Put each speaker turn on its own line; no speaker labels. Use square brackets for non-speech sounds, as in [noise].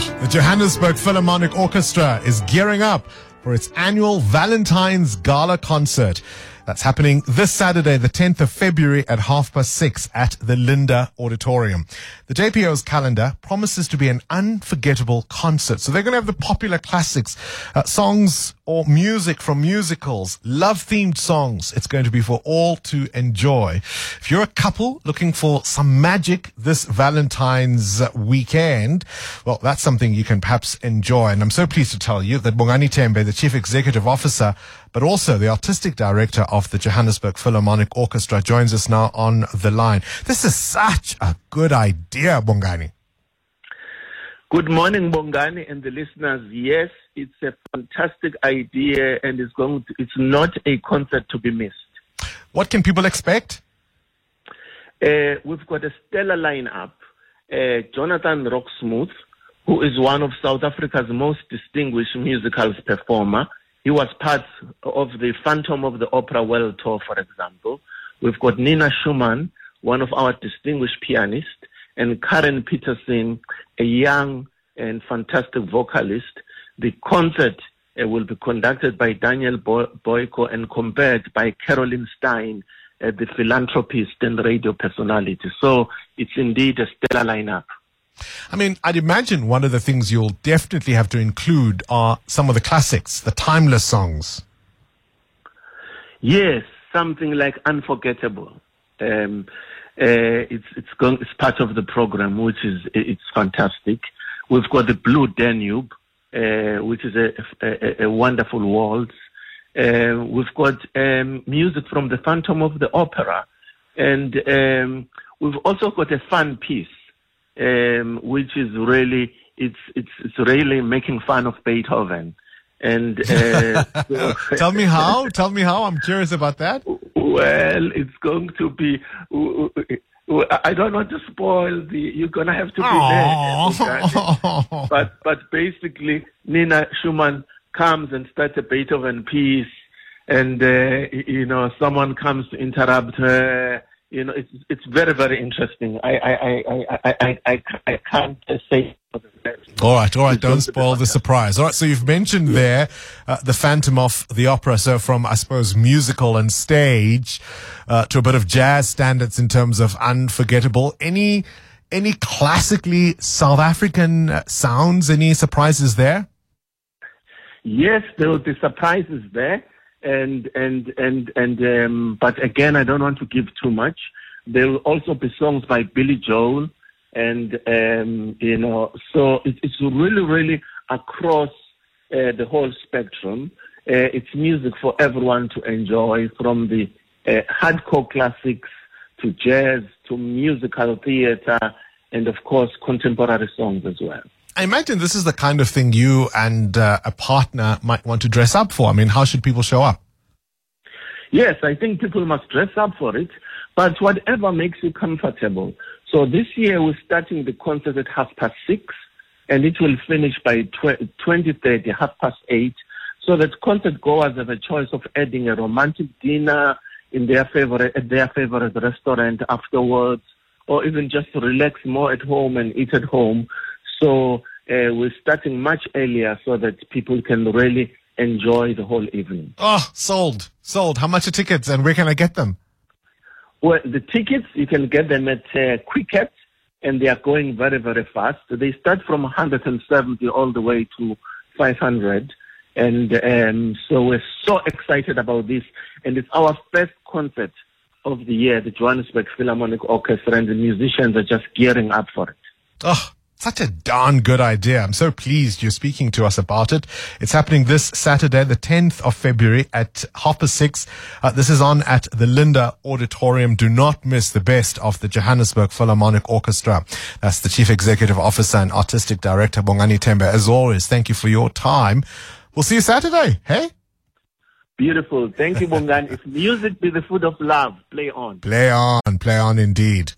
The Johannesburg Philharmonic Orchestra is gearing up for its annual Valentine's Gala concert. That's happening this Saturday, the 10th of February at half past six at the Linder Auditorium. The JPO's calendar promises to be an unforgettable concert. So they're going to have the popular classics, uh, songs or music from musicals, love themed songs. It's going to be for all to enjoy. If you're a couple looking for some magic this Valentine's weekend, well, that's something you can perhaps enjoy. And I'm so pleased to tell you that Bongani Tembe, the Chief Executive Officer, but also the Artistic Director of the Johannesburg Philharmonic Orchestra, joins us now on the line. This is such a good idea, Bongani.
Good morning, Bongani and the listeners. Yes, it's a fantastic idea and it's going to, it's not a concert to be missed.
What can people expect?
Uh, we've got a stellar lineup. Uh, Jonathan Roxmouth, who is one of South Africa's most distinguished musicals performer. He was part of the Phantom of the Opera World Tour, for example. We've got Nina Schumann, one of our distinguished pianists, and Karen Peterson, a young and fantastic vocalist. The concert uh, will be conducted by Daniel Bo- Boico and compared by Carolyn Steyn, uh, the philanthropist and radio personality. So it's indeed a stellar lineup.
I mean, I'd imagine one of the things you'll definitely have to include are some of the classics, the timeless songs.
Yes, something like unforgettable. Um, uh, it's it's going it's part of the program, which is it's fantastic. We've got the Blue Danube, uh, which is a, a, a wonderful waltz. Uh, we've got um, music from the Phantom of the Opera, and um, we've also got a fun piece, um, which is really it's it's it's really making fun of Beethoven. And uh, [laughs]
tell me how. Tell me how. I'm curious about that.
Well, it's going to be. I don't want to spoil the. You're gonna have to be Aww. there. But but basically, Nina Schumann comes and starts a Beethoven piece, and uh, you know someone comes to interrupt her. You know, it's it's very very interesting. I I I I I I, I can't say.
All right, all right. Don't spoil the surprise. All right. So you've mentioned there uh, the Phantom of the Opera. So from I suppose musical and stage uh, to a bit of jazz standards in terms of unforgettable. Any any classically South African uh, sounds? Any surprises there?
Yes, there will be surprises there, and and and and um, but again, I don't want to give too much. There will also be songs by Billy Joel and um, you know, so it, it's really, really across uh, the whole spectrum. Uh, it's music for everyone to enjoy, from the uh, hardcore classics to jazz to musical theater, and of course contemporary songs as well.
I imagine this is the kind of thing you and uh, a partner might want to dress up for. I mean, how should people show up?
Yes, I think people must dress up for it, but whatever makes you comfortable. So this year we're starting the concert at half past six, and it will finish by twenty thirty, half past eight, so that concert goers have a choice of adding a romantic dinner in their favorite at their favorite restaurant afterwards, or even just to relax more at home and eat at home. So uh, we're starting much earlier so that people can really enjoy the whole evening.
Oh, sold, sold. How much are tickets, and where can I get them?
Well, the tickets, you can get them at uh, Quicket, and they are going very, very fast. They start from 170 all the way to 500. And um, so we're so excited about this. And it's our first concert of the year, the Johannesburg Philharmonic Orchestra, and the musicians are just gearing up for it.
Oh, such a darn good idea. I'm so pleased you're speaking to us about it. It's happening this Saturday, the 10th of February at half past six. Uh, this is on at the Linder Auditorium. Do not miss the best of the Johannesburg Philharmonic Orchestra. That's the Chief Executive Officer and Artistic Director, Bongani Tembe. As always, thank you for your time. We'll see you Saturday. Hey?
Beautiful. Thank you, Bongani. [laughs] if music be the food of love, play on.
Play on. Play on indeed.